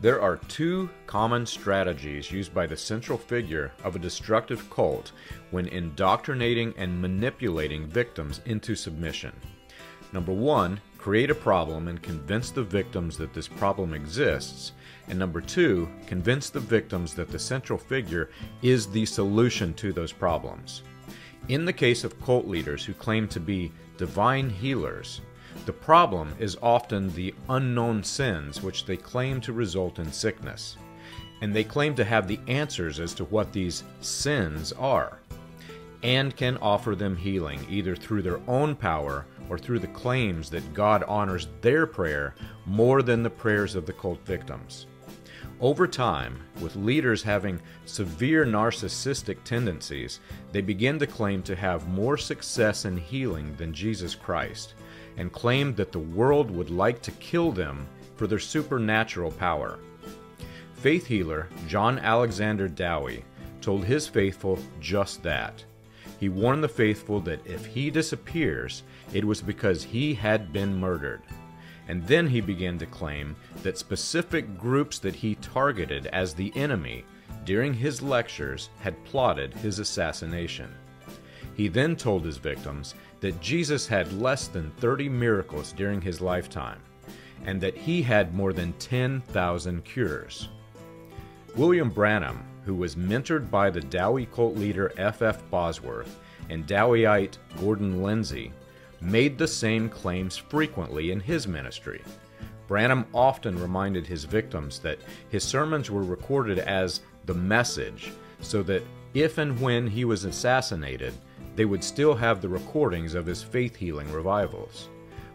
There are two common strategies used by the central figure of a destructive cult when indoctrinating and manipulating victims into submission. Number one, create a problem and convince the victims that this problem exists. And number two, convince the victims that the central figure is the solution to those problems. In the case of cult leaders who claim to be divine healers, the problem is often the unknown sins which they claim to result in sickness. And they claim to have the answers as to what these sins are, and can offer them healing either through their own power or through the claims that God honors their prayer more than the prayers of the cult victims. Over time, with leaders having severe narcissistic tendencies, they begin to claim to have more success in healing than Jesus Christ, and claimed that the world would like to kill them for their supernatural power. Faith healer John Alexander Dowie told his faithful just that. He warned the faithful that if he disappears, it was because he had been murdered. And then he began to claim that specific groups that he targeted as the enemy during his lectures had plotted his assassination. He then told his victims that Jesus had less than 30 miracles during his lifetime, and that he had more than 10,000 cures. William Branham, who was mentored by the Dowie cult leader F. F. Bosworth and Dowieite Gordon Lindsay, made the same claims frequently in his ministry. Branham often reminded his victims that his sermons were recorded as the message, so that if and when he was assassinated, they would still have the recordings of his faith healing revivals.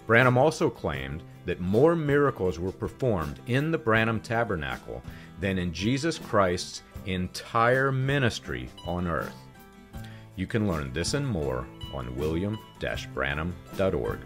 Branham also claimed that more miracles were performed in the Branham Tabernacle than in Jesus Christ's entire ministry on earth. You can learn this and more on william-branham.org.